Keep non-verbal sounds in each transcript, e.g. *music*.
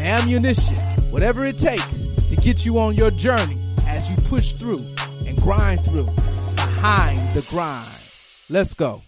ammunition, whatever it takes to get you on your journey as you push through and grind through behind the grind. Let's go.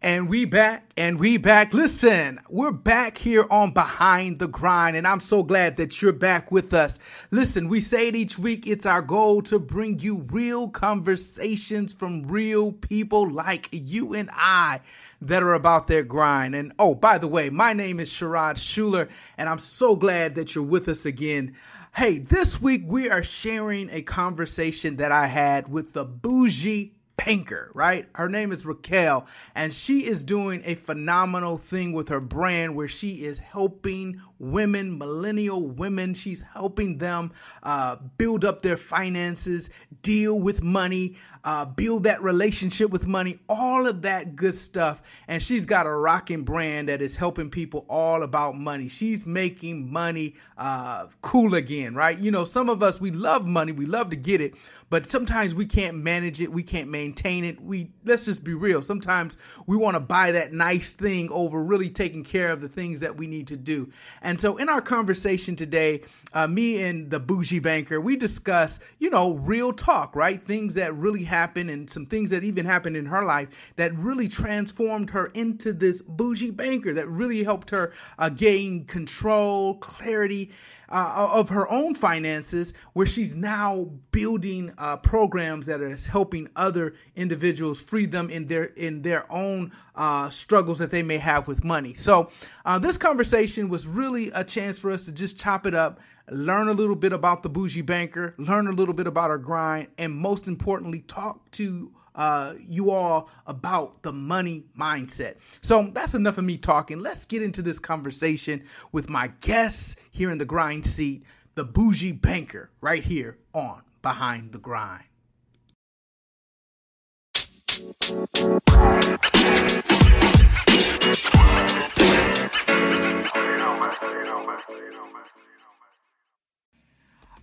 And we back and we back. Listen, we're back here on Behind the Grind, and I'm so glad that you're back with us. Listen, we say it each week. It's our goal to bring you real conversations from real people like you and I that are about their grind. And oh, by the way, my name is Sherrod Schuler, and I'm so glad that you're with us again. Hey, this week we are sharing a conversation that I had with the boujee banker, right? Her name is Raquel, and she is doing a phenomenal thing with her brand where she is helping women, millennial women. She's helping them uh, build up their finances, deal with money, uh, build that relationship with money, all of that good stuff. And she's got a rocking brand that is helping people all about money. She's making money uh, cool again, right? You know, some of us, we love money, we love to get it, but sometimes we can't manage it, we can't maintain it. We let's just be real. Sometimes we want to buy that nice thing over really taking care of the things that we need to do. So, in our conversation today, uh, me and the boujee banker, we discuss, you know, real talk, right? Things that really happen and some things that even happened in her life that really transformed her into this boujee banker that really helped her uh, gain control, clarity, uh, of her own finances, where she's now building uh, programs that are helping other individuals free them in their in their own uh, struggles that they may have with money. So uh, this conversation was really a chance for us to just chop it up, learn a little bit about the boujee banker, learn a little bit about her grind, and most importantly, talk to uh, you all about the money mindset. So that's enough of me talking. Let's get into this conversation with my guests here in the grind seat, the boujee banker, right here on Behind the Grind.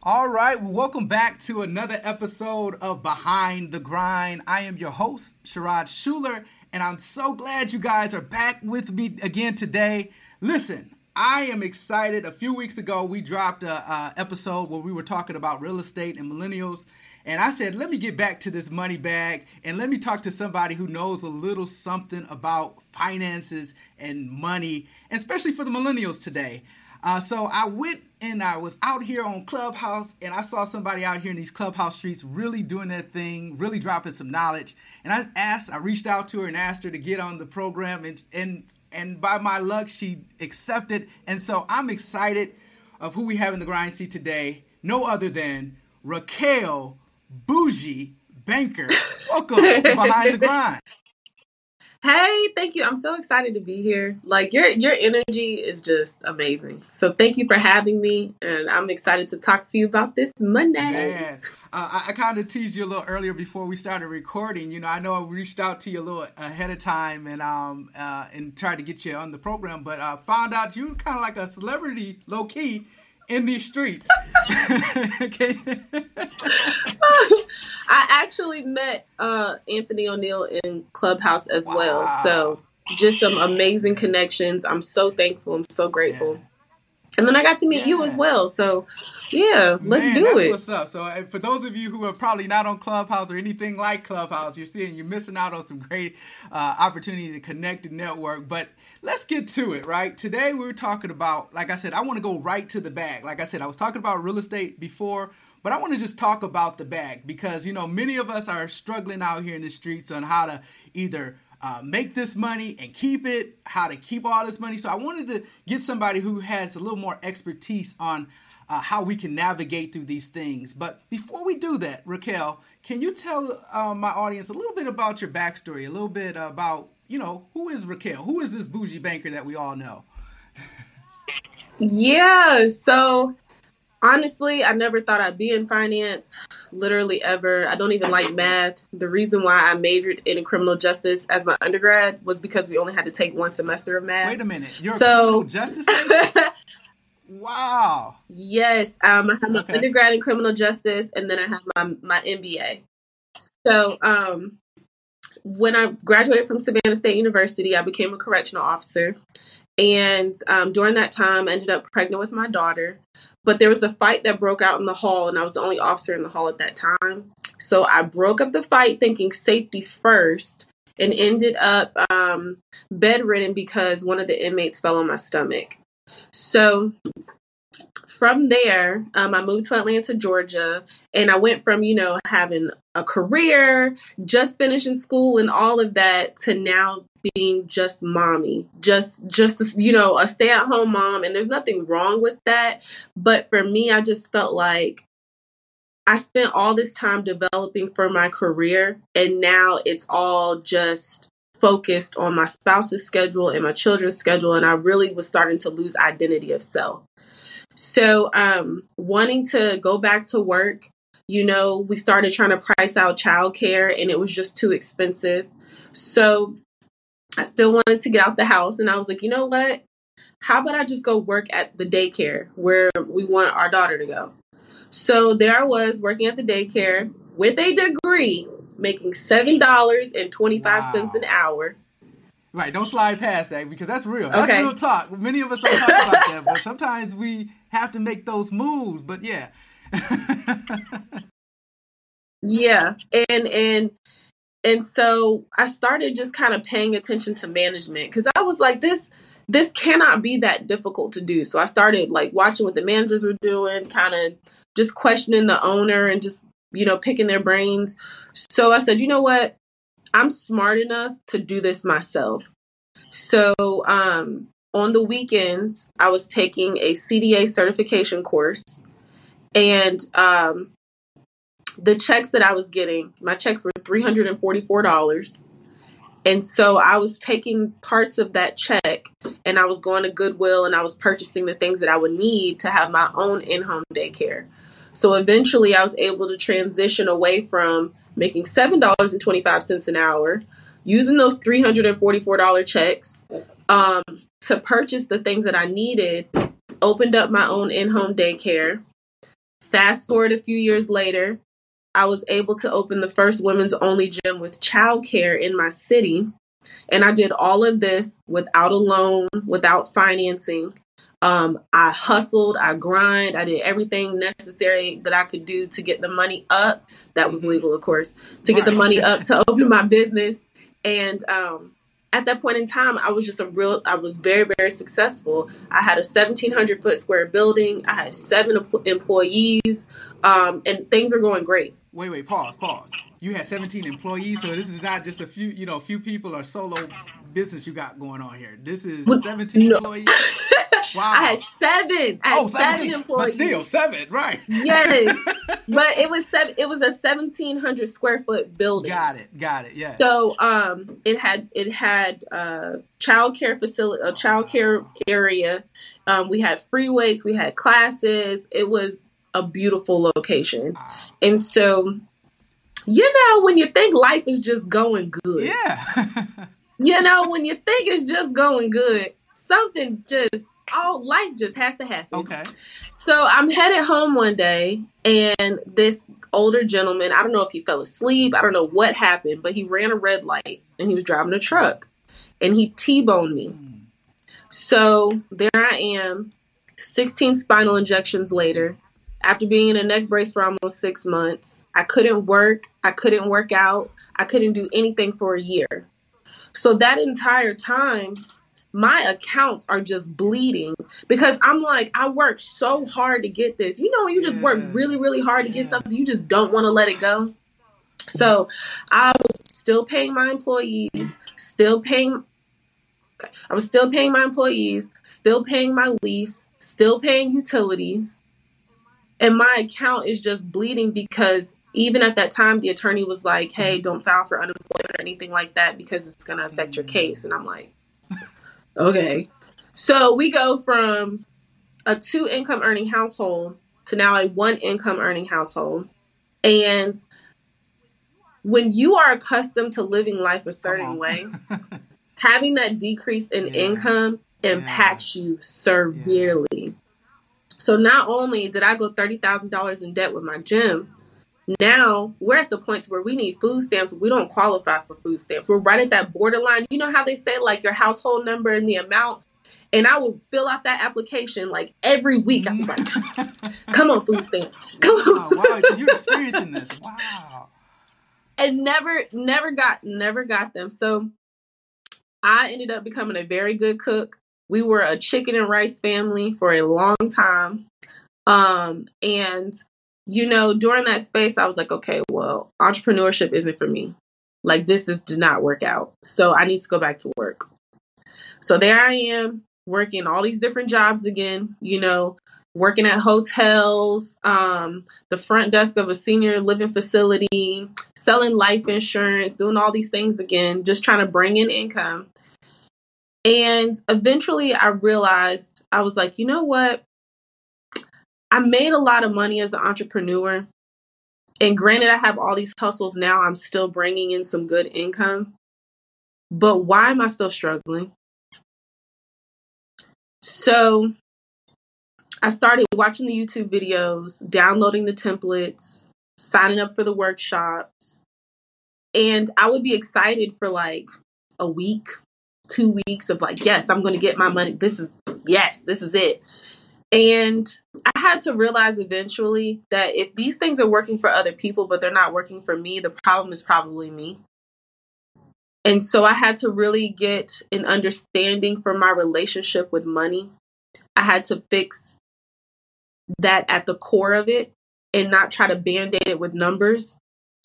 All right, well, welcome back to another episode of Behind the Grind. I am your host, Sherrod Schuler, and I'm so glad you guys are back with me again today. Listen, I am excited. A few weeks ago, we dropped a, a episode where we were talking about real estate and millennials. And I said, let me get back to this money bag and let me talk to somebody who knows a little something about finances and money, especially for the millennials today. Uh, so I went and I was out here on Clubhouse and I saw somebody out here in these Clubhouse streets really doing their thing, really dropping some knowledge. And I asked, I reached out to her and asked her to get on the program and and and by my luck she accepted. And so I'm excited of who we have in the grind seat today. No other than Raquel Boujee Banker. Welcome to Behind the Grind. Hey, thank you. I'm so excited to be here. Like your your energy is just amazing. So thank you for having me, and I'm excited to talk to you about this Monday. Man, uh, I, I kind of teased you a little earlier before we started recording. You know, I know I reached out to you a little ahead of time and um uh, and tried to get you on the program, but uh, found out you kind of like a celebrity, low key in these streets. *laughs* okay. *laughs* I actually met uh, Anthony ONeal in Clubhouse as wow. well. So just some amazing connections. I'm so thankful. I'm so grateful. Yeah. And then I got to meet yeah. you as well. So yeah, let's Man, do it. What's up? So, for those of you who are probably not on Clubhouse or anything like Clubhouse, you're seeing you're missing out on some great uh, opportunity to connect and network. But let's get to it, right? Today we are talking about, like I said, I want to go right to the bag. Like I said, I was talking about real estate before, but I want to just talk about the bag because you know many of us are struggling out here in the streets on how to either uh, make this money and keep it, how to keep all this money. So I wanted to get somebody who has a little more expertise on uh, how we can navigate through these things. But before we do that, Raquel, can you tell uh, my audience a little bit about your backstory, a little bit about you know, who is Raquel? Who is this boujee banker that we all know? *laughs* yeah. So honestly, I never thought I'd be in finance, literally ever. I don't even like math. The reason why I majored in criminal justice as my undergrad was because we only had to take one semester of math. Wait a minute. You're so, a criminal justice *laughs* Wow. Yes. Um, I have my okay. undergrad in criminal justice and then I have my, my MBA. So um, when I graduated from Savannah State University, I became a correctional officer. And um, during that time, I ended up pregnant with my daughter. But there was a fight that broke out in the hall, and I was the only officer in the hall at that time. So I broke up the fight thinking safety first and ended up um, bedridden because one of the inmates fell on my stomach. So from there, um, I moved to Atlanta, Georgia, and I went from, you know, having a career, just finishing school and all of that to now being just mommy, just, just, you know, a stay at home mom. And there's nothing wrong with that. But for me, I just felt like I spent all this time developing for my career, and now it's all just focused on my spouse's schedule and my children's schedule. And I really was starting to lose identity of self. So, um, wanting to go back to work, you know, we started trying to price out childcare and it was just too expensive. So, I still wanted to get out the house. And I was like, you know what? How about I just go work at the daycare where we want our daughter to go? So, there I was working at the daycare with a degree, making $7.25 wow. an hour. Right, don't slide past that because that's real. That's okay. real talk. Many of us don't talk about that, but sometimes we have to make those moves. But yeah. *laughs* yeah. And and and so I started just kind of paying attention to management because I was like, this this cannot be that difficult to do. So I started like watching what the managers were doing, kind of just questioning the owner and just, you know, picking their brains. So I said, you know what? I'm smart enough to do this myself. So um, on the weekends, I was taking a CDA certification course, and um, the checks that I was getting, my checks were three hundred and forty-four dollars. And so I was taking parts of that check and I was going to Goodwill and I was purchasing the things that I would need to have my own in home daycare. So eventually I was able to transition away from making $7.25 an hour, using those $344 checks um, to purchase the things that I needed, opened up my own in home daycare. Fast forward a few years later, I was able to open the first women's only gym with childcare in my city. And I did all of this without a loan, without financing. Um, I hustled, I grind, I did everything necessary that I could do to get the money up. That was legal, of course, to get the money up to *laughs* open my business. And um, at that point in time, I was just a real, I was very, very successful. I had a 1,700 foot square building, I had seven employees, um, and things were going great. Wait, wait, pause, pause. You had 17 employees, so this is not just a few, you know, few people or solo business you got going on here. This is 17 no. employees. Wow. *laughs* I had seven. I had oh, seven employees. But still seven, right? Yes. *laughs* but it was seven it was a seventeen hundred square foot building. Got it. Got it. Yeah. So um it had it had uh child care facility a child care area. Um we had free weights, we had classes. It was a beautiful location. Ah. And so you know, when you think life is just going good. Yeah. *laughs* you know, when you think it's just going good, something just all life just has to happen. Okay. So I'm headed home one day, and this older gentleman, I don't know if he fell asleep, I don't know what happened, but he ran a red light and he was driving a truck and he T boned me. Hmm. So there I am, 16 spinal injections later. After being in a neck brace for almost six months, I couldn't work, I couldn't work out, I couldn't do anything for a year. So that entire time, my accounts are just bleeding because I'm like, I worked so hard to get this. You know, you just yeah. work really, really hard to get stuff, you just don't want to let it go. So I was still paying my employees, still paying. I was still paying my employees, still paying my lease, still paying utilities. And my account is just bleeding because even at that time, the attorney was like, "Hey, mm-hmm. don't file for unemployment or anything like that because it's going to affect your mm-hmm. case." And I'm like, "Okay." So we go from a two income earning household to now a one income earning household, and when you are accustomed to living life a certain way, *laughs* having that decrease in yeah. income impacts yeah. you severely. Yeah. So not only did I go thirty thousand dollars in debt with my gym, now we're at the point where we need food stamps. We don't qualify for food stamps. We're right at that borderline. You know how they say like your household number and the amount. And I would fill out that application like every week. I was like, *laughs* "Come on, food stamps, come on." wow, you're experiencing this. Wow. And never, never got, never got them. So I ended up becoming a very good cook. We were a chicken and rice family for a long time. Um, and you know, during that space, I was like, okay, well, entrepreneurship isn't for me. Like this is did not work out. So I need to go back to work. So there I am working all these different jobs again, you know, working at hotels, um, the front desk of a senior living facility, selling life insurance, doing all these things again, just trying to bring in income. And eventually I realized I was like, you know what? I made a lot of money as an entrepreneur. And granted, I have all these hustles now, I'm still bringing in some good income. But why am I still struggling? So I started watching the YouTube videos, downloading the templates, signing up for the workshops. And I would be excited for like a week, two weeks of like, yes, I'm going to get my money. This is, yes, this is it. And I had to realize eventually that if these things are working for other people, but they're not working for me, the problem is probably me. And so I had to really get an understanding for my relationship with money. I had to fix that at the core of it and not try to band aid it with numbers.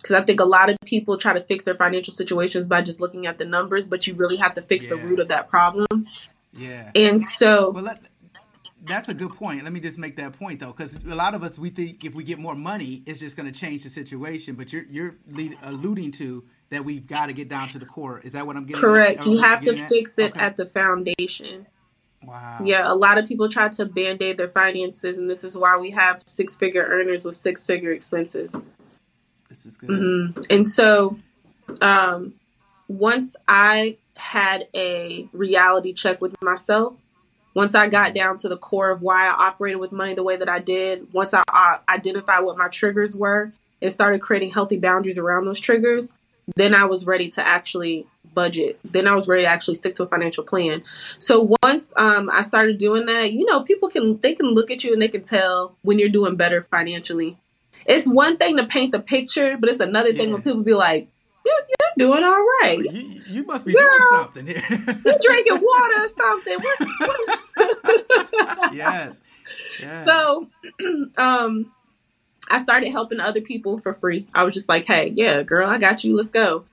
Because I think a lot of people try to fix their financial situations by just looking at the numbers, but you really have to fix yeah. the root of that problem. Yeah. And so. Well, let, that's a good point. Let me just make that point though, because a lot of us we think if we get more money, it's just going to change the situation. But you're you're lead, alluding to that we've got to get down to the core. Is that what I'm getting? Correct. At? You have to fix at? it okay. at the foundation. Wow. Yeah, a lot of people try to band aid their finances, and this is why we have six figure earners with six figure expenses. This is good. Mm-hmm. And so, um, once I had a reality check with myself, once I got down to the core of why I operated with money the way that I did, once I identified what my triggers were and started creating healthy boundaries around those triggers, then I was ready to actually budget. Then I was ready to actually stick to a financial plan. So once um, I started doing that, you know, people can they can look at you and they can tell when you're doing better financially. It's one thing to paint the picture, but it's another thing when people be like, you're, you're doing all right. You, you must be Girl, doing something here. *laughs* you're drinking water or something. *laughs* yes. yes. So, *clears throat* um, I started helping other people for free. I was just like, hey, yeah, girl, I got you. Let's go.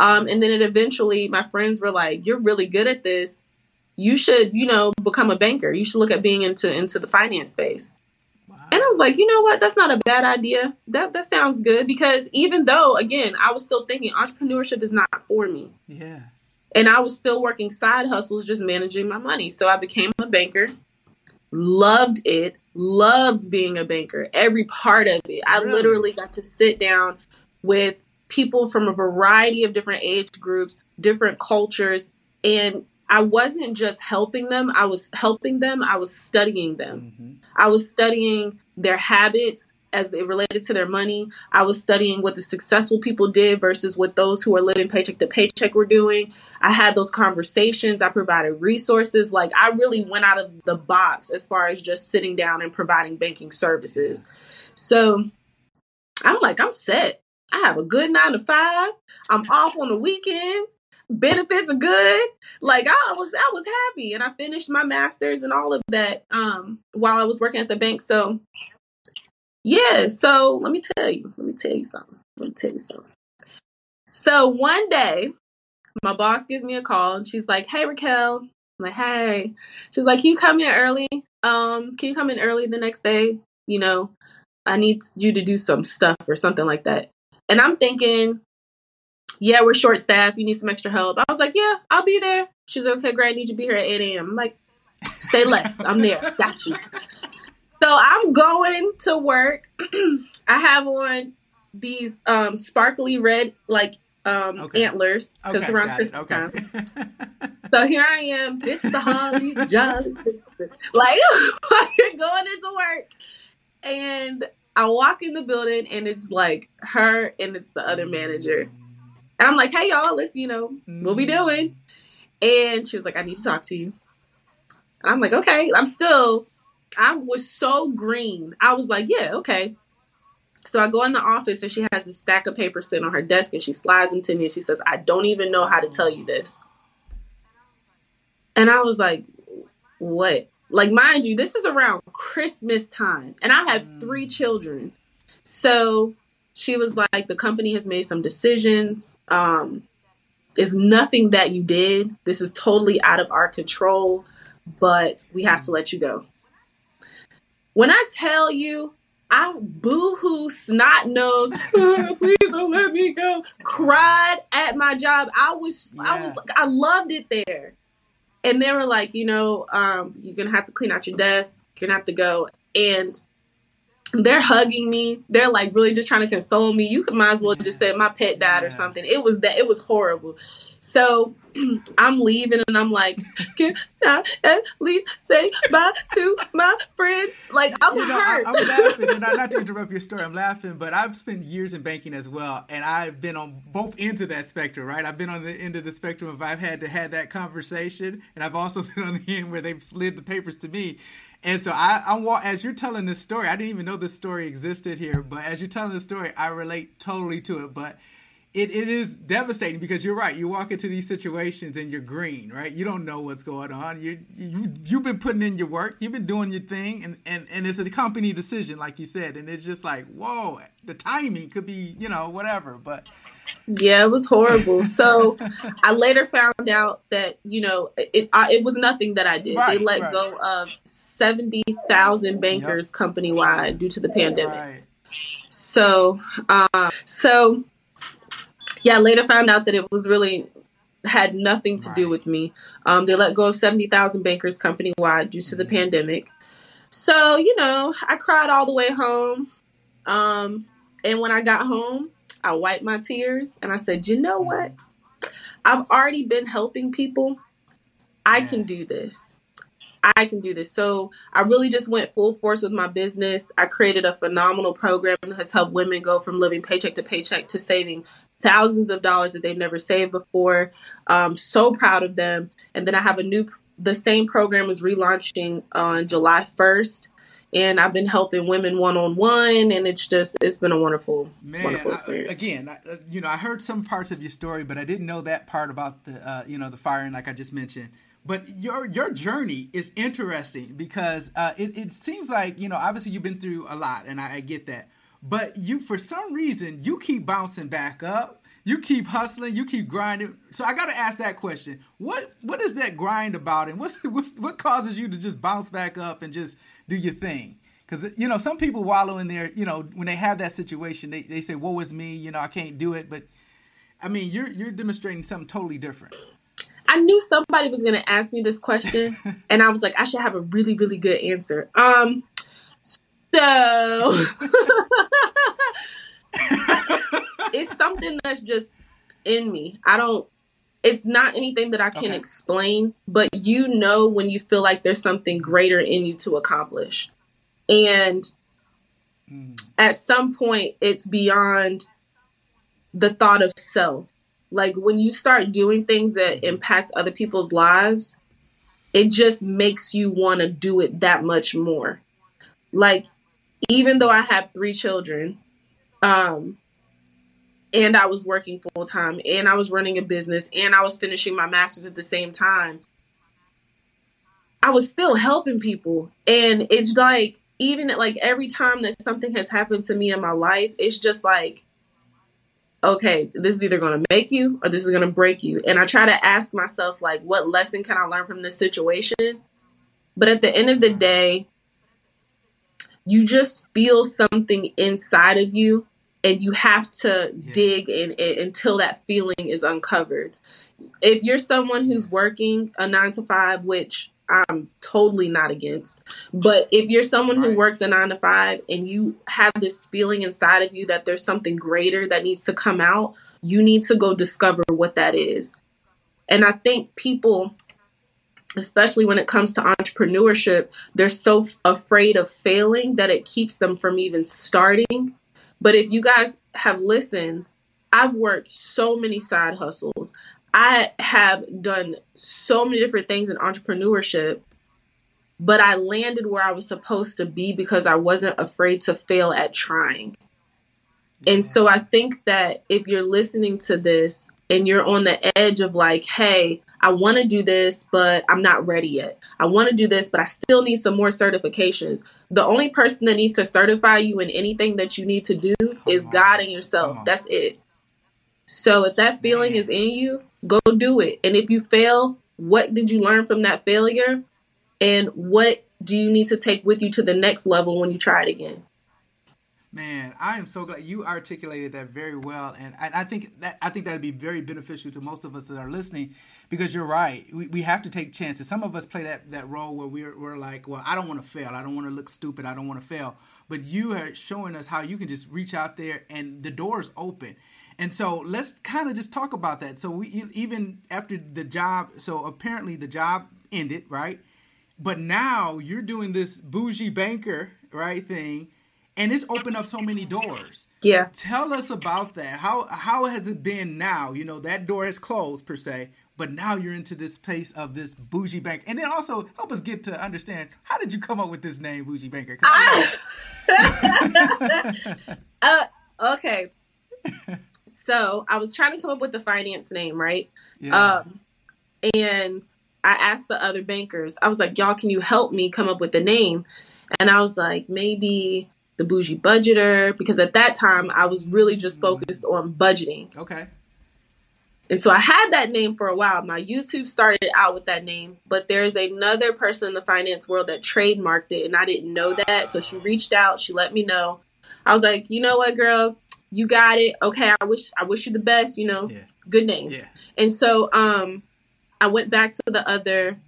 Um, and then it eventually, my friends were like, you're really good at this. You should, you know, become a banker. You should look at being into into the finance space. I was like, you know what? That's not a bad idea. That that sounds good because even though again, I was still thinking entrepreneurship is not for me. Yeah. And I was still working side hustles just managing my money. So I became a banker. Loved it. Loved being a banker. Every part of it. I literally got to sit down with people from a variety of different age groups, different cultures, and I wasn't just helping them, I was helping them, I was studying them. Mm-hmm. I was studying their habits as it related to their money. I was studying what the successful people did versus what those who are living paycheck to paycheck were doing. I had those conversations. I provided resources. Like I really went out of the box as far as just sitting down and providing banking services. So I'm like, I'm set. I have a good nine to five. I'm off on the weekends benefits are good. Like I was I was happy and I finished my masters and all of that um while I was working at the bank. So yeah, so let me tell you, let me tell you something. Let me tell you something. So one day my boss gives me a call and she's like, Hey Raquel. I'm like, hey. She's like, you come in early? Um, can you come in early the next day? You know, I need you to do some stuff or something like that. And I'm thinking, yeah, we're short staffed. You need some extra help. I was like, yeah, I'll be there. She's like, okay, great. I need you to be here at 8 a.m. I'm like, say less. I'm there. Got you. So I'm going to work. *clears throat* I have on these um, sparkly red like um, okay. antlers because okay, around Christmas okay. time. *laughs* so here I am. It's the holly jolly *laughs* like going into work, and I walk in the building and it's like her and it's the other manager. And I'm like, hey y'all, let's you know what we mm. doing. And she was like, I need to talk to you. And I'm like, okay. I'm still, I was so green. I was like, yeah, okay. So I go in the office and she has a stack of papers sitting on her desk and she slides them to me and she says, I don't even know how to tell you this. And I was like, what? Like, mind you, this is around Christmas time and I have three children. So she was like, the company has made some decisions. Um, it's nothing that you did. This is totally out of our control, but we have to let you go. When I tell you, I boohoo snot nose, *laughs* please don't let me go. Cried at my job. I was, yeah. I was, I loved it there. And they were like, you know, um, you're gonna have to clean out your desk. You're gonna have to go. And they're hugging me. They're like really just trying to console me. You could might as well just say my pet died or something. It was that. It was horrible. So *clears throat* I'm leaving and I'm like, *laughs* can I at least say bye to my friends? Like I'm you know, hurt. I, am laughing, and *laughs* not, not to interrupt your story, I'm laughing, but I've spent years in banking as well, and I've been on both ends of that spectrum. Right, I've been on the end of the spectrum of I've had to had that conversation, and I've also *laughs* been on the end where they've slid the papers to me. And so I, I'm as you're telling this story, I didn't even know this story existed here, but as you're telling the story, I relate totally to it. But it, it is devastating because you're right. You walk into these situations and you're green, right? You don't know what's going on. You you you've been putting in your work. You've been doing your thing, and and and it's a company decision, like you said, and it's just like whoa, the timing could be you know whatever, but. Yeah, it was horrible. So I later found out that you know it I, it was nothing that I did. Right, they let right. go of seventy thousand bankers yep. company wide due to the pandemic. Right. So, uh, so yeah, later found out that it was really had nothing to right. do with me. Um, they let go of 70,000 bankers company wide due to the mm-hmm. pandemic. So, you know, I cried all the way home. Um, and when I got home, I wiped my tears and I said, you know what? I've already been helping people. I can do this. I can do this. So I really just went full force with my business. I created a phenomenal program that has helped women go from living paycheck to paycheck to saving thousands of dollars that they've never saved before. Um, so proud of them. And then I have a new, the same program is relaunching on July 1st. And I've been helping women one on one, and it's just it's been a wonderful, Man, wonderful experience. I, again, I, you know, I heard some parts of your story, but I didn't know that part about the, uh, you know, the firing, like I just mentioned. But your your journey is interesting because uh, it it seems like you know, obviously you've been through a lot, and I, I get that. But you for some reason you keep bouncing back up. You keep hustling. You keep grinding. So i got to ask that question. What what is that grind about and what's, *laughs* what's what causes you to just bounce back up and just do your thing? Because you know some people wallow in there you know when they have that situation they, they say woe is me. You know i can't do it. But i mean you're you're demonstrating something totally different I knew somebody was going to ask me this question, *laughs* and I was like, I should have a really, really good answer. Um, so *laughs* it's something that's just in me. I don't it's not anything that I can okay. explain, but you know when you feel like there's something greater in you to accomplish. And mm. at some point it's beyond the thought of self. Like when you start doing things that mm-hmm. impact other people's lives, it just makes you want to do it that much more. Like even though I have three children, um, and I was working full time, and I was running a business, and I was finishing my master's at the same time, I was still helping people. And it's like, even like every time that something has happened to me in my life, it's just like, okay, this is either going to make you or this is going to break you. And I try to ask myself, like, what lesson can I learn from this situation? But at the end of the day, you just feel something inside of you and you have to yeah. dig in it until that feeling is uncovered. If you're someone who's working a nine to five, which I'm totally not against, but if you're someone right. who works a nine to five and you have this feeling inside of you that there's something greater that needs to come out, you need to go discover what that is. And I think people especially when it comes to entrepreneurship, they're so f- afraid of failing that it keeps them from even starting. But if you guys have listened, I've worked so many side hustles. I have done so many different things in entrepreneurship, but I landed where I was supposed to be because I wasn't afraid to fail at trying. And so I think that if you're listening to this and you're on the edge of like, hey, I want to do this, but I'm not ready yet. I want to do this, but I still need some more certifications. The only person that needs to certify you in anything that you need to do Come is on. God and yourself. That's it. So if that feeling Man. is in you, go do it. And if you fail, what did you learn from that failure? And what do you need to take with you to the next level when you try it again? Man, I am so glad you articulated that very well, and, and I think that I think that'd be very beneficial to most of us that are listening, because you're right. We, we have to take chances. Some of us play that, that role where we're we're like, well, I don't want to fail. I don't want to look stupid. I don't want to fail. But you are showing us how you can just reach out there and the doors open. And so let's kind of just talk about that. So we even after the job, so apparently the job ended, right? But now you're doing this boujee banker, right thing and it's opened up so many doors. Yeah. Tell us about that. How how has it been now? You know, that door has closed per se, but now you're into this place of this bougie bank. And then also help us get to understand how did you come up with this name, boujee banker? *laughs* uh, okay. So I was trying to come up with the finance name, right? Yeah. Um, and I asked the other bankers, I was like, y'all, can you help me come up with the name? And I was like, maybe the bougie budgeter because at that time I was really just focused on budgeting. Okay. And so I had that name for a while. My YouTube started out with that name, but there's another person in the finance world that trademarked it and I didn't know that. So she reached out, she let me know. I was like, "You know what, girl? You got it. Okay, I wish I wish you the best, you know. Yeah. Good name." Yeah. And so um I went back to the other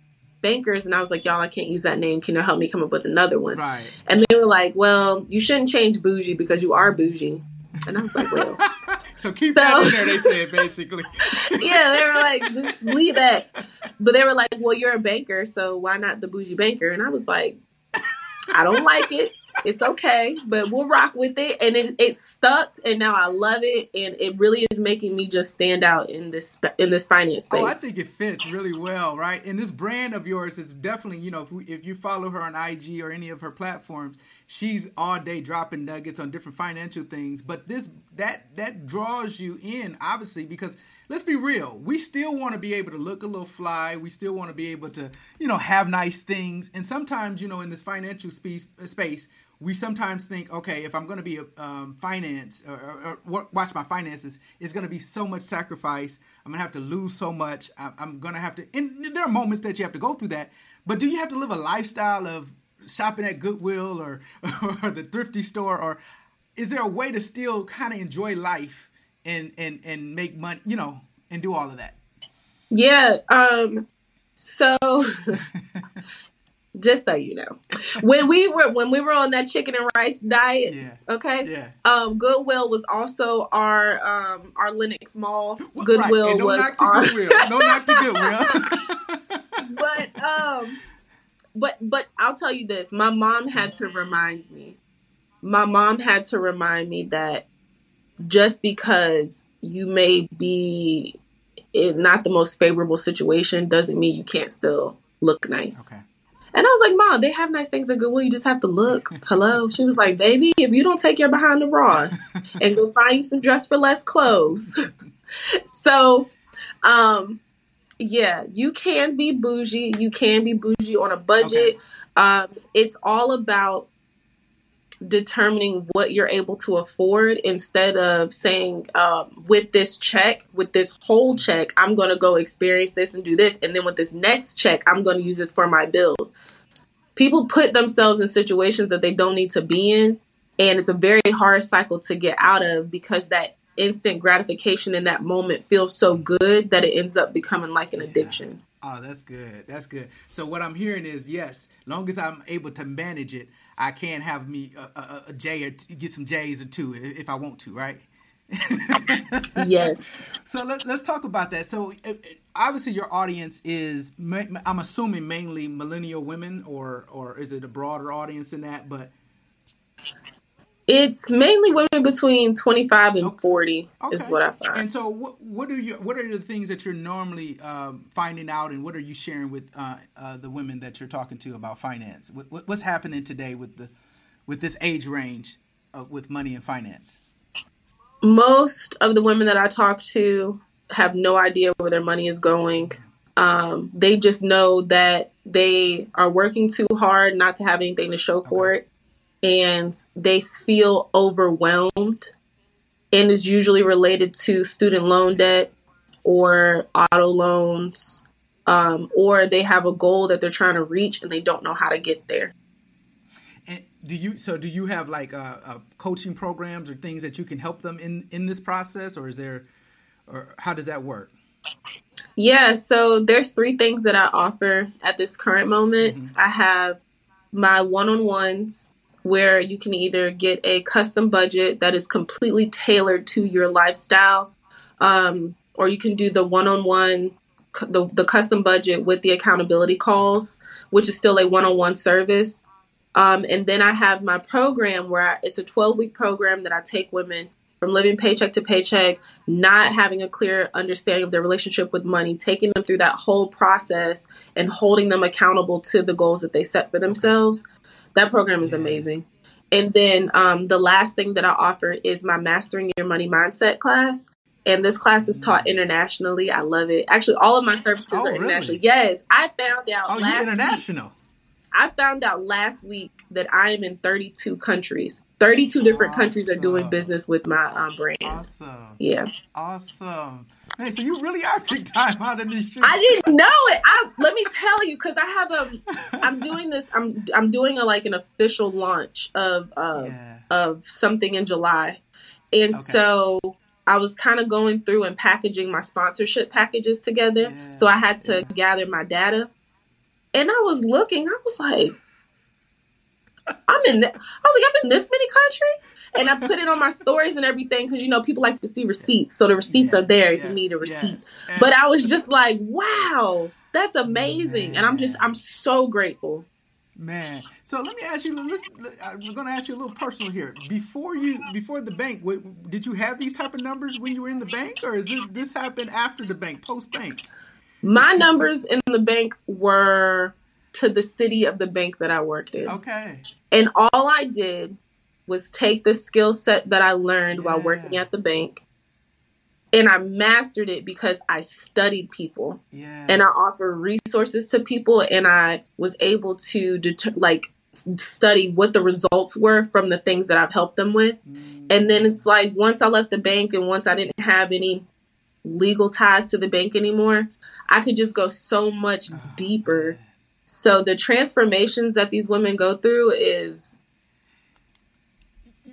bankers and I was like, y'all, I can't use that name. Can you help me come up with another one? Right. And they were like, well, you shouldn't change bougie because you are bougie. And I was like, well. *laughs* so keep so, that in there, they said, basically. *laughs* yeah, they were like, just leave that. But they were like, well, you're a banker, so why not the boujee banker? And I was like, I don't like it. It's okay, but we'll rock with it. And it, it stuck, and now I love it, and it really is making me just stand out in this in this finance space. Oh, I think it fits really well, right? And this brand of yours is definitely, you know, if, we, if you follow her on IG or any of her platforms, she's all day dropping nuggets on different financial things. But this that that draws you in, obviously, because let's be real. We still want to be able to look a little fly. We still want to be able to, you know, have nice things. And sometimes, you know, in this financial space, space we sometimes think, okay, if I'm going to be a um, finance or, or, or, watch my finances, it's going to be so much sacrifice. I'm going to have to lose so much. I'm, going to have to. And there are moments that you have to go through that. But do you have to live a lifestyle of shopping at Goodwill or *laughs* or the thrifty store, or is there a way to still kind of enjoy life and and and make money, you know, and do all of that? Yeah. Um. So. *laughs* just so you know when we were when we were on that chicken and rice diet yeah. okay yeah um goodwill was also our um our lenox mall goodwill right. no was knock to our goodwill no knock to goodwill *laughs* *laughs* but um but but i'll tell you this my mom had to remind me my mom had to remind me that just because you may be in not the most favorable situation doesn't mean you can't still look nice okay and I was like, Mom, they have nice things at Goodwill. You just have to look. *laughs* Hello. She was like, Baby, if you don't take your behind the Ross and go find you some dress for less clothes. *laughs* so, um, yeah, you can be bougie. You can be bougie on a budget. Okay. Um, it's all about determining what you're able to afford instead of saying um, with this check with this whole check i'm going to go experience this and do this and then with this next check i'm going to use this for my bills people put themselves in situations that they don't need to be in. And it's a very hard cycle to get out of because that instant gratification in that moment feels so good that it ends up becoming like an addiction. Oh, that's good. That's good. So what I'm hearing is yes, long as I'm able to manage it, I can have me a, a, a J or t- get some J's or two if I want to, right? *laughs* yes. So let, us talk about that. So uh, obviously, your audience is I'm assuming mainly millennial women, or or is it a broader audience than that? But it's mainly women between 25 and okay. 40 okay. is what I find. And so, what, what are you? What are the things that you're normally um, finding out, and what are you sharing with uh, uh, the women that you're talking to about finance? What, what's happening today with the with this age range of, with money and finance? Most of the women that I talk to have no idea where their money is going. Um, they just know that they are working too hard not to have anything to show okay. for it and they feel overwhelmed and is usually related to student loan debt or auto loans um, or they have a goal that they're trying to reach and they don't know how to get there. And do you so do you have like uh, uh, coaching programs or things that you can help them in in this process or is there or how does that work? Yeah so there's three things that i offer at this current moment. Mm-hmm. i have my one-on-ones where you can either get a custom budget that is completely tailored to your lifestyle, um, or you can do the one-on-one, the, the custom budget with the accountability calls, which is still a one-on-one service. Um, and then I have my program where I, it's a 12-week program that I take women from living paycheck to paycheck, not having a clear understanding of their relationship with money, taking them through that whole process and holding them accountable to the goals that they set for themselves. That program is amazing. And then um, the last thing that I offer is my Mastering Your Money Mindset class. And this class is taught internationally. I love it. Actually, all of my services oh, are international. Really? Yes, I found out. Oh, you're international. Week, I found out last week that I am in 32 countries. 32 different awesome. countries are doing business with my um, brand. Awesome. Yeah. Awesome. Hey, so you really are big time out in these streets. I didn't know it. I let me tell you because I have a. I'm doing this. I'm I'm doing a like an official launch of uh, yeah. of something in July, and okay. so I was kind of going through and packaging my sponsorship packages together. Yeah. So I had to yeah. gather my data, and I was looking. I was like I'm in. I was like, I'm in this many countries, and I put it on my stories and everything because you know people like to see receipts, so the receipts yeah, are there if you need a receipt. But I was just like, wow, that's amazing, Man. and I'm just I'm so grateful. Man, so let me ask you. Let's, I'm going to ask you a little personal here. Before you, before the bank, did you have these type of numbers when you were in the bank, or is this this happened after the bank, post bank? My numbers in the bank were to the city of the bank that I worked in. Okay. And all I did was take the skill set that I learned yeah. while working at the bank and I mastered it because I studied people. Yeah. And I offer resources to people and I was able to deter- like study what the results were from the things that I've helped them with. Mm. And then it's like once I left the bank and once I didn't have any legal ties to the bank anymore, I could just go so much oh, deeper. So the transformations that these women go through is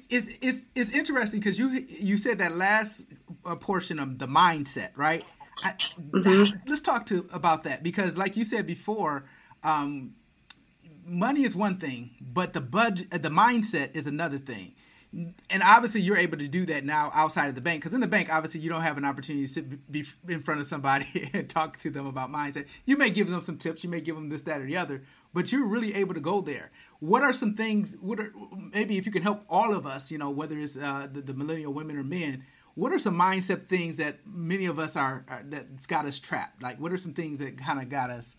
is is is interesting because you you said that last uh, portion of the mindset, right? I, mm-hmm. Let's talk to about that because, like you said before, um, money is one thing, but the budget, the mindset is another thing and obviously you're able to do that now outside of the bank because in the bank obviously you don't have an opportunity to sit be in front of somebody *laughs* and talk to them about mindset. You may give them some tips you may give them this that or the other but you're really able to go there. What are some things what are maybe if you can help all of us you know whether it's uh, the, the, millennial women or men what are some mindset things that many of us are, are that's got us trapped? Like what are some things that kind of got us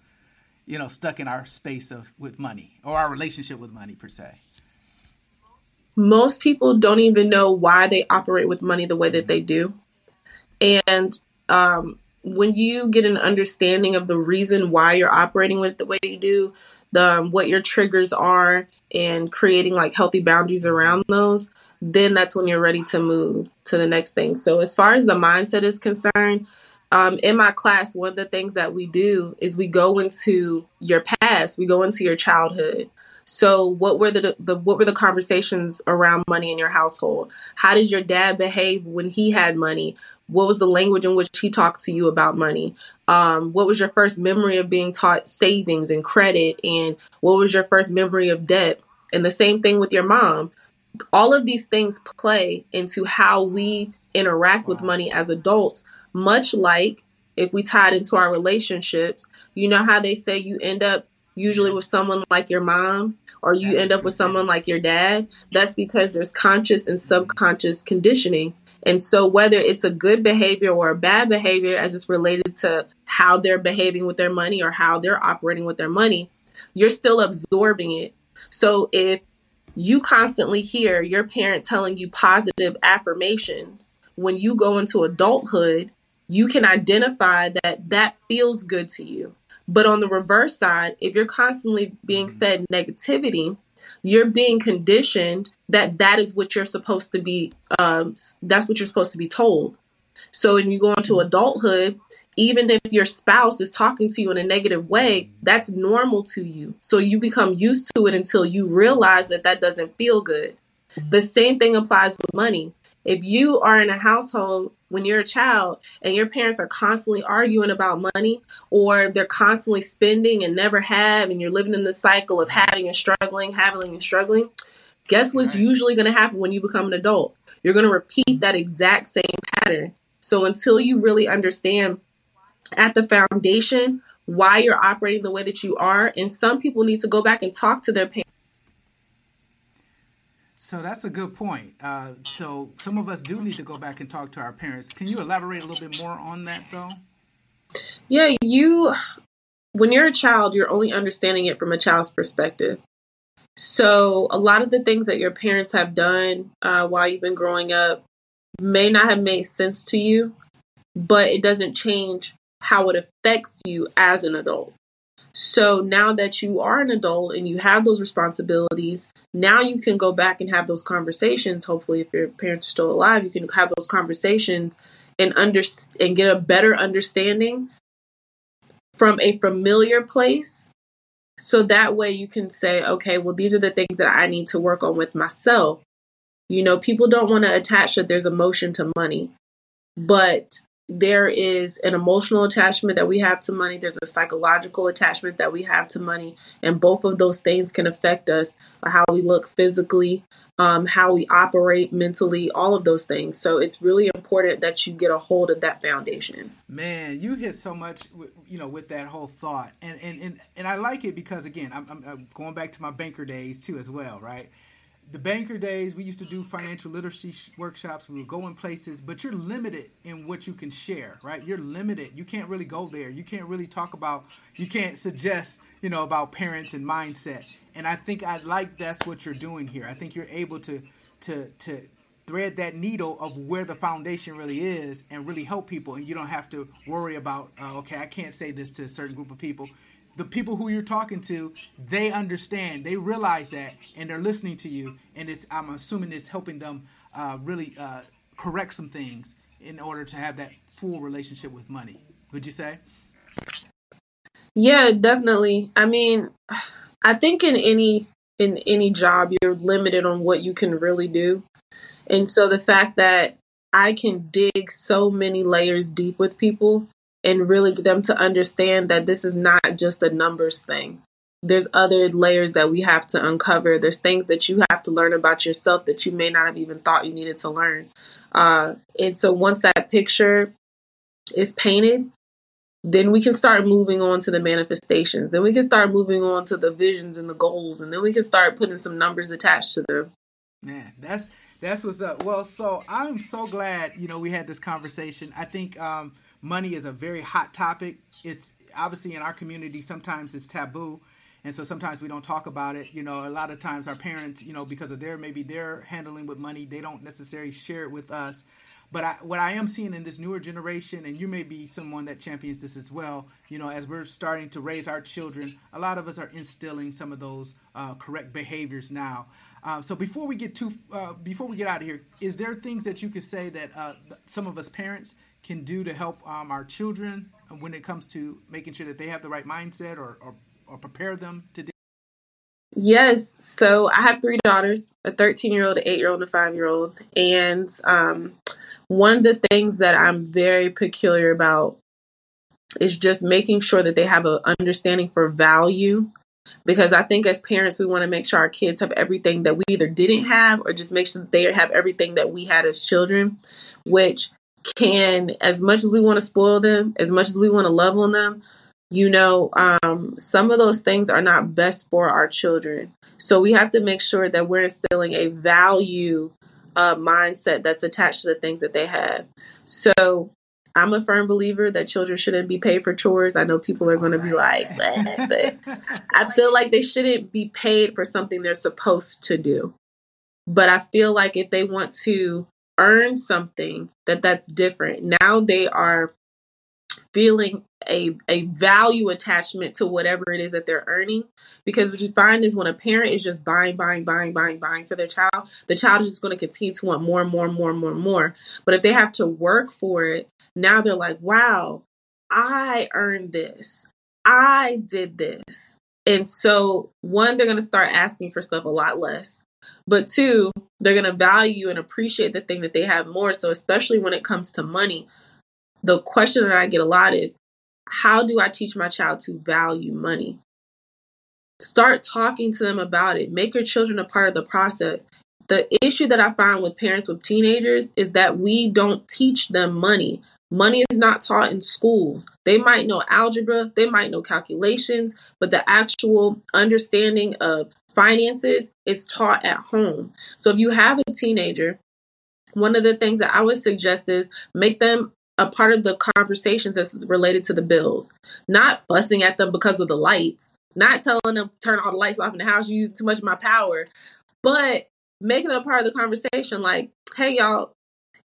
you know stuck in our space of with money or our relationship with money per se most people don't even know why they operate with money the way that they do. And um, when you get an understanding of the reason why you're operating with the way you do, the um, what your triggers are, and creating like healthy boundaries around those, then that's when you're ready to move to the next thing. So as far as the mindset is concerned, um, in my class, one of the things that we do is we go into your past, we go into your childhood. So, what were the, the what were the conversations around money in your household? How did your dad behave when he had money? What was the language in which he talked to you about money? Um, what was your first memory of being taught savings and credit? And what was your first memory of debt? And the same thing with your mom. All of these things play into how we interact with money as adults, much like if we tie it into our relationships. You know how they say you end up usually with someone like your mom or you end up with someone like your dad? That's because there's conscious and subconscious conditioning and so, whether it's a good behavior or a bad behavior as it's related to how they're behaving with their money or how they're operating with their money, you're still absorbing it. So, if you constantly hear your parent telling you positive affirmations, when you go into adulthood, you can identify that that feels good to you. But on the reverse side, if you're constantly being mm-hmm. fed negativity, you're being conditioned that that is what you're supposed to be um, that's what you're supposed to be told. So when you go into mm-hmm. adulthood even if your spouse is talking to you in a negative way mm-hmm. that's normal to you. So you become used to it until you realize that that doesn't feel good. The same thing applies with money if you are in a household when you're a child and your parents are constantly arguing about money or they're constantly spending and never have and you're living in the cycle of having and struggling having and struggling Guess what's right. usually going to happen when you become an adult? You're going to repeat that exact same pattern. So until you really understand at the foundation why you're operating the way that you are, and some people need to go back and talk to their parents. So that's a good point. Uh, so some of us do need to go back and talk to our parents. Can you elaborate a little bit more on that, though? Yeah, you. When you're a child, you're only understanding it from a child's perspective. So, a lot of the things that your parents have done uh, while you've been growing up may not have made sense to you, but it doesn't change how it affects you as an adult. So, now that you are an adult and you have those responsibilities, now you can go back and have those conversations. Hopefully, if your parents are still alive, you can have those conversations and under and get a better understanding from a familiar place so that way you can say, okay, well, these are the things that I need to work on with myself. You know, people don't want to attach that there's emotion to money, but there is an emotional attachment that we have to money. There's a psychological attachment that we have to money. And both of those things can affect us, how we look physically, um, how we operate mentally, all of those things. So it's really important that you get a hold of that foundation. Man, you hit so much, you know, with that whole thought, and and and, and I like it because again, I'm, I'm going back to my banker days too, as well, right? The banker days we used to do financial literacy sh- workshops. We would go in places but you're limited in what you can share right? You're limited. You can't really go there. You can't really talk about you can't suggest you know about parents and mindset. And I think I like that's what you're doing here. I think you're able to to to thread that needle of where the foundation really is and really help people. And you don't have to worry about uh, okay i can't say this to a certain group of people the people who you're talking to they understand they realize that and they're listening to you and it's i'm assuming it's helping them uh, really uh, correct some things in order to have that full relationship with money. Would you say? Yeah definitely. I mean I think in any in any job you're limited on what you can really do. And so the fact that I can dig so many layers deep with people and really get them to understand that this is not just a numbers thing. There's other layers that we have to uncover. There's things that you have to learn about yourself that you may not have even thought you needed to learn. Uh, and so once that picture is painted, then we can start moving on to the manifestations. Then we can start moving on to the visions and the goals, and then we can start putting some numbers attached to them. Man, that's that's what's up. Well, so I'm so glad you know we had this conversation. I think um, money is a very hot topic. It's obviously in our community sometimes it's taboo, and so sometimes we don't talk about it. You know, a lot of times our parents, you know, because of their maybe their handling with money, they don't necessarily share it with us. But I, what I am seeing in this newer generation, and you may be someone that champions this as well, you know, as we're starting to raise our children, a lot of us are instilling some of those uh, correct behaviors now. Uh, so before we get too uh, before we get out of here, is there things that you could say that uh, some of us parents can do to help um, our children when it comes to making sure that they have the right mindset or, or, or prepare them to? Do? Yes. So I have three daughters: a 13 year old, an eight year old, and a five year old. And um, one of the things that I'm very peculiar about is just making sure that they have an understanding for value because I think as parents, we want to make sure our kids have everything that we either didn't have or just make sure they have everything that we had as children, which can, as much as we want to spoil them, as much as we want to love on them, you know, um, some of those things are not best for our children. So we have to make sure that we're instilling a value uh, mindset that's attached to the things that they have. So I'm a firm believer that children shouldn't be paid for chores. I know people are going to be like, *laughs* but I feel like they shouldn't be paid for something they're supposed to do. But I feel like if they want to earn something, that that's different. Now they are feeling a a value attachment to whatever it is that they're earning because what you find is when a parent is just buying buying buying buying buying for their child the child is just going to continue to want more and more and more and more and more. But if they have to work for it now they're like wow i earned this. I did this. And so one they're going to start asking for stuff a lot less but two they're going to value and appreciate the thing that they have more so especially when it comes to money the question that I get a lot is how do I teach my child to value money? Start talking to them about it. Make your children a part of the process. The issue that I find with parents with teenagers is that we don't teach them money. Money is not taught in schools. They might know algebra, they might know calculations, but the actual understanding of finances is taught at home. So if you have a teenager, one of the things that I would suggest is make them a part of the conversations that's related to the bills, not fussing at them because of the lights, not telling them turn all the lights off in the house, you're using too much of my power, but making them a part of the conversation like, hey, y'all,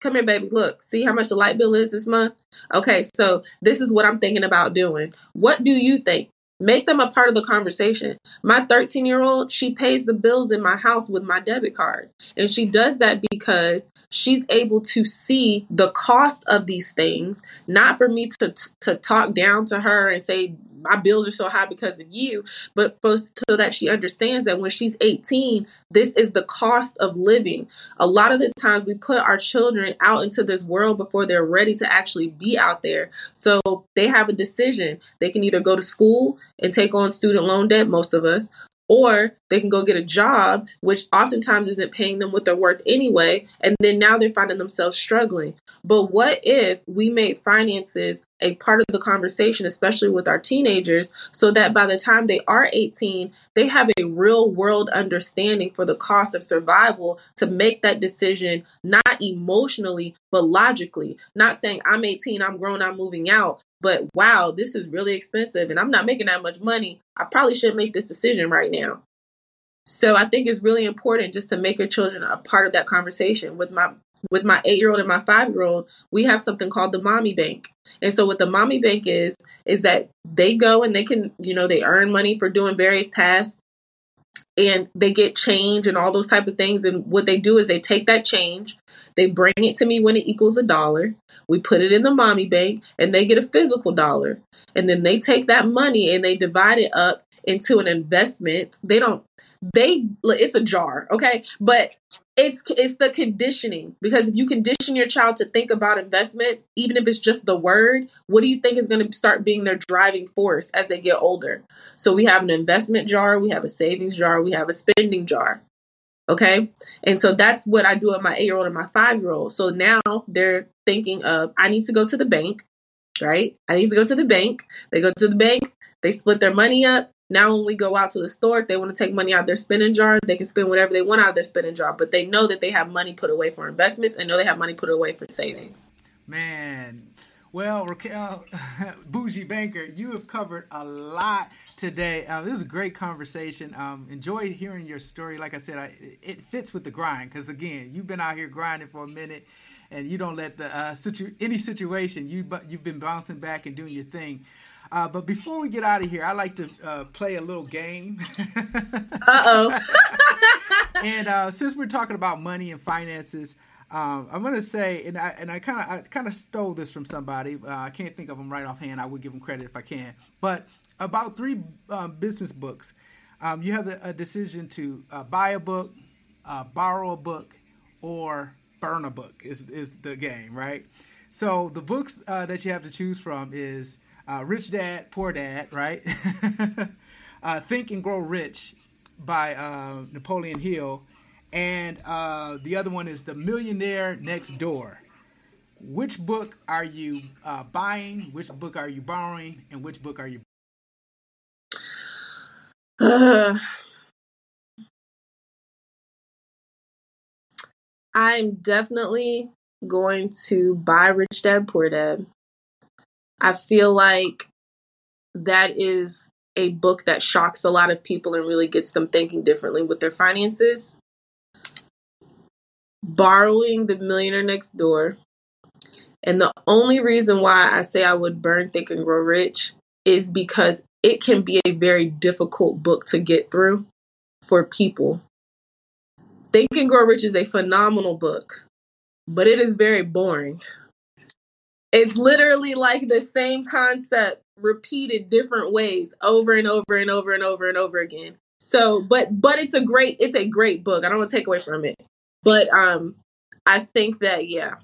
come here, baby, look, see how much the light bill is this month? Okay, so this is what I'm thinking about doing. What do you think? Make them a part of the conversation. My 13 year old, she pays the bills in my house with my debit card. And she does that because she's able to see the cost of these things, not for me to to talk down to her and say my bills are so high because of you, but so that she understands that when she's 18, this is the cost of living. A lot of the times we put our children out into this world before they're ready to actually be out there. So they have a decision. They can either go to school and take on student loan debt, most of us, or they can go get a job, which oftentimes isn't paying them what they're worth anyway. And then now they're finding themselves struggling. But what if we made finances a part of the conversation, especially with our teenagers, so that by the time they are 18, they have a real world understanding for the cost of survival to make that decision, not emotionally, but logically. Not saying, I'm 18, I'm grown, I'm moving out, but wow, this is really expensive and I'm not making that much money. I probably shouldn't make this decision right now. So I think it's really important just to make your children a part of that conversation. With my with my eight year old and my five year old, we have something called the mommy bank. And so what the mommy bank is, is that they go and they can, you know, they earn money for doing various tasks and they get change and all those type of things. And what they do is they take that change, they bring it to me when it equals a dollar. We put it in the mommy bank and they get a physical dollar. And then they take that money and they divide it up into an investment. They don't they it's a jar, okay? But it's it's the conditioning because if you condition your child to think about investments, even if it's just the word, what do you think is going to start being their driving force as they get older? So we have an investment jar, we have a savings jar, we have a spending jar. Okay. And so that's what I do with my eight year old and my five year old. So now they're thinking of, I need to go to the bank, right? I need to go to the bank. They go to the bank, they split their money up. Now, when we go out to the store, if they want to take money out of their spending jar, they can spend whatever they want out of their spending jar. But they know that they have money put away for investments and know they have money put away for savings. Man, well, Raquel, *laughs* Boujee Banker, you have covered a lot today. Uh, this is a great conversation. Um, enjoyed hearing your story. Like I said, I, it fits with the grind because again, you've been out here grinding for a minute, and you don't let the uh, situ- any situation you but you've been bouncing back and doing your thing. Uh, but before we get out of here, I like to uh, play a little game. *laughs* uh oh. *laughs* and uh, since we're talking about money and finances, um, I'm gonna say, and I and I kind of I kind of stole this from somebody. Uh, I can't think of them right offhand. I would give them credit if I can. But about three um, business books, um, you have a, a decision to uh, buy a book, uh, borrow a book, or burn a book. Is is the game right? So the books uh, that you have to choose from is uh, Rich Dad Poor Dad, right? *laughs* Uh, Think and Grow Rich by Napoleon Hill and uh, the other one is The Millionaire Next Door. Which book are you uh, buying? Which book are you borrowing? And which book are you? Uh, *sighs* I'm definitely going to buy Rich Dad Poor Dad. I feel like that is a book that shocks a lot of people and really gets them thinking differently with their finances borrowing the millionaire next door. And the only reason why I say I would burn Think and Grow Rich is because it can be a very difficult book to get through for people. Think and Grow Rich is a phenomenal book, but it is very boring. It's literally like the same concept repeated different ways over and over and over and over and over again. So, but but it's a great it's a great book. I don't want to take away from it. But um, I think that yeah,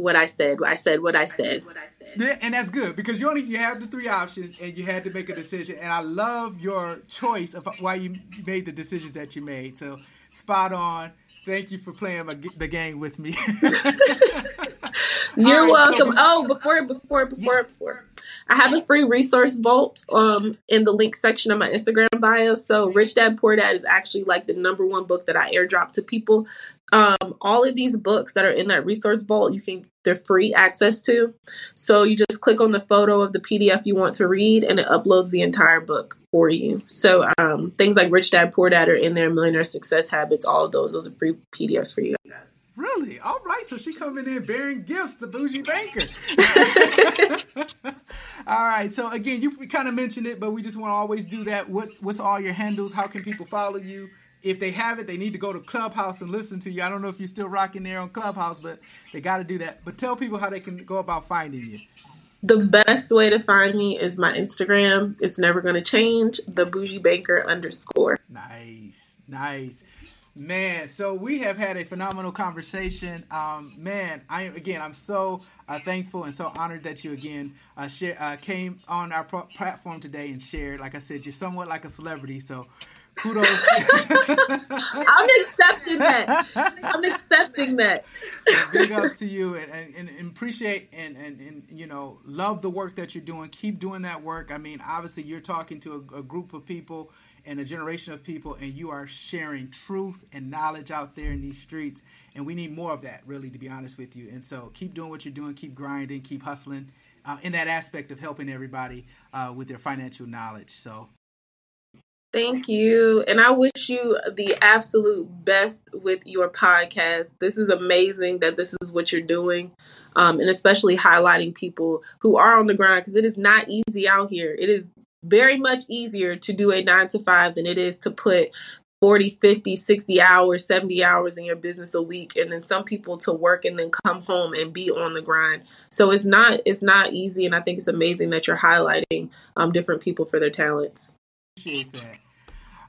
what I said, I said what I said. Yeah, and that's good because you only you have the three options and you had to make a decision. And I love your choice of why you made the decisions that you made. So spot on. Thank you for playing my, the game with me. *laughs* You're right, welcome. So oh, before before before yeah. before. I have a free resource vault um in the link section of my Instagram bio. So Rich Dad Poor Dad is actually like the number one book that I airdrop to people. Um, all of these books that are in that resource vault, you can they're free access to. So you just click on the photo of the PDF you want to read, and it uploads the entire book for you. So um, things like Rich Dad Poor Dad are in there, Millionaire Success Habits, all of those. Those are free PDFs for you guys. Really? All right. So she coming in bearing gifts, the boujee banker. *laughs* all right. So again, you kind of mentioned it, but we just want to always do that. What What's all your handles? How can people follow you? If they have it, they need to go to Clubhouse and listen to you. I don't know if you're still rocking there on Clubhouse, but they got to do that. But tell people how they can go about finding you. The best way to find me is my Instagram. It's never going to change. The boujee banker underscore. Nice, nice. Man, so we have had a phenomenal conversation. Um, man, I am again, I'm so uh, thankful and so honored that you again uh, share, uh, came on our pro- platform today and shared. Like I said, you're somewhat like a celebrity, so kudos. *laughs* I'm accepting that. I'm accepting that. So big ups to you and, and, and appreciate and, and, and, you know, love the work that you're doing. Keep doing that work. I mean, obviously, you're talking to a, a group of people and a generation of people, and you are sharing truth and knowledge out there in these streets. And we need more of that, really, to be honest with you. And so keep doing what you're doing, keep grinding, keep hustling uh, in that aspect of helping everybody uh, with their financial knowledge. So Thank you. And I wish you the absolute best with your podcast. This is amazing that this is what you're doing. Um, and especially highlighting people who are on the grind because it is not easy out here. It is very much easier to do a nine to five than it is to put 40, 50, 60 hours, 70 hours in your business a week and then some people to work and then come home and be on the grind. So it's not it's not easy and I think it's amazing that you're highlighting um, different people for their talents. Appreciate that.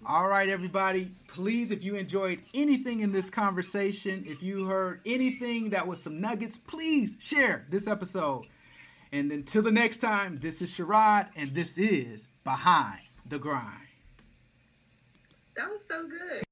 All right, everybody. Please, if you enjoyed anything in this conversation, if you heard anything that was some nuggets, please share this episode. And until the next time, this is Sherrod, and this is Behind the Grind. That was so good.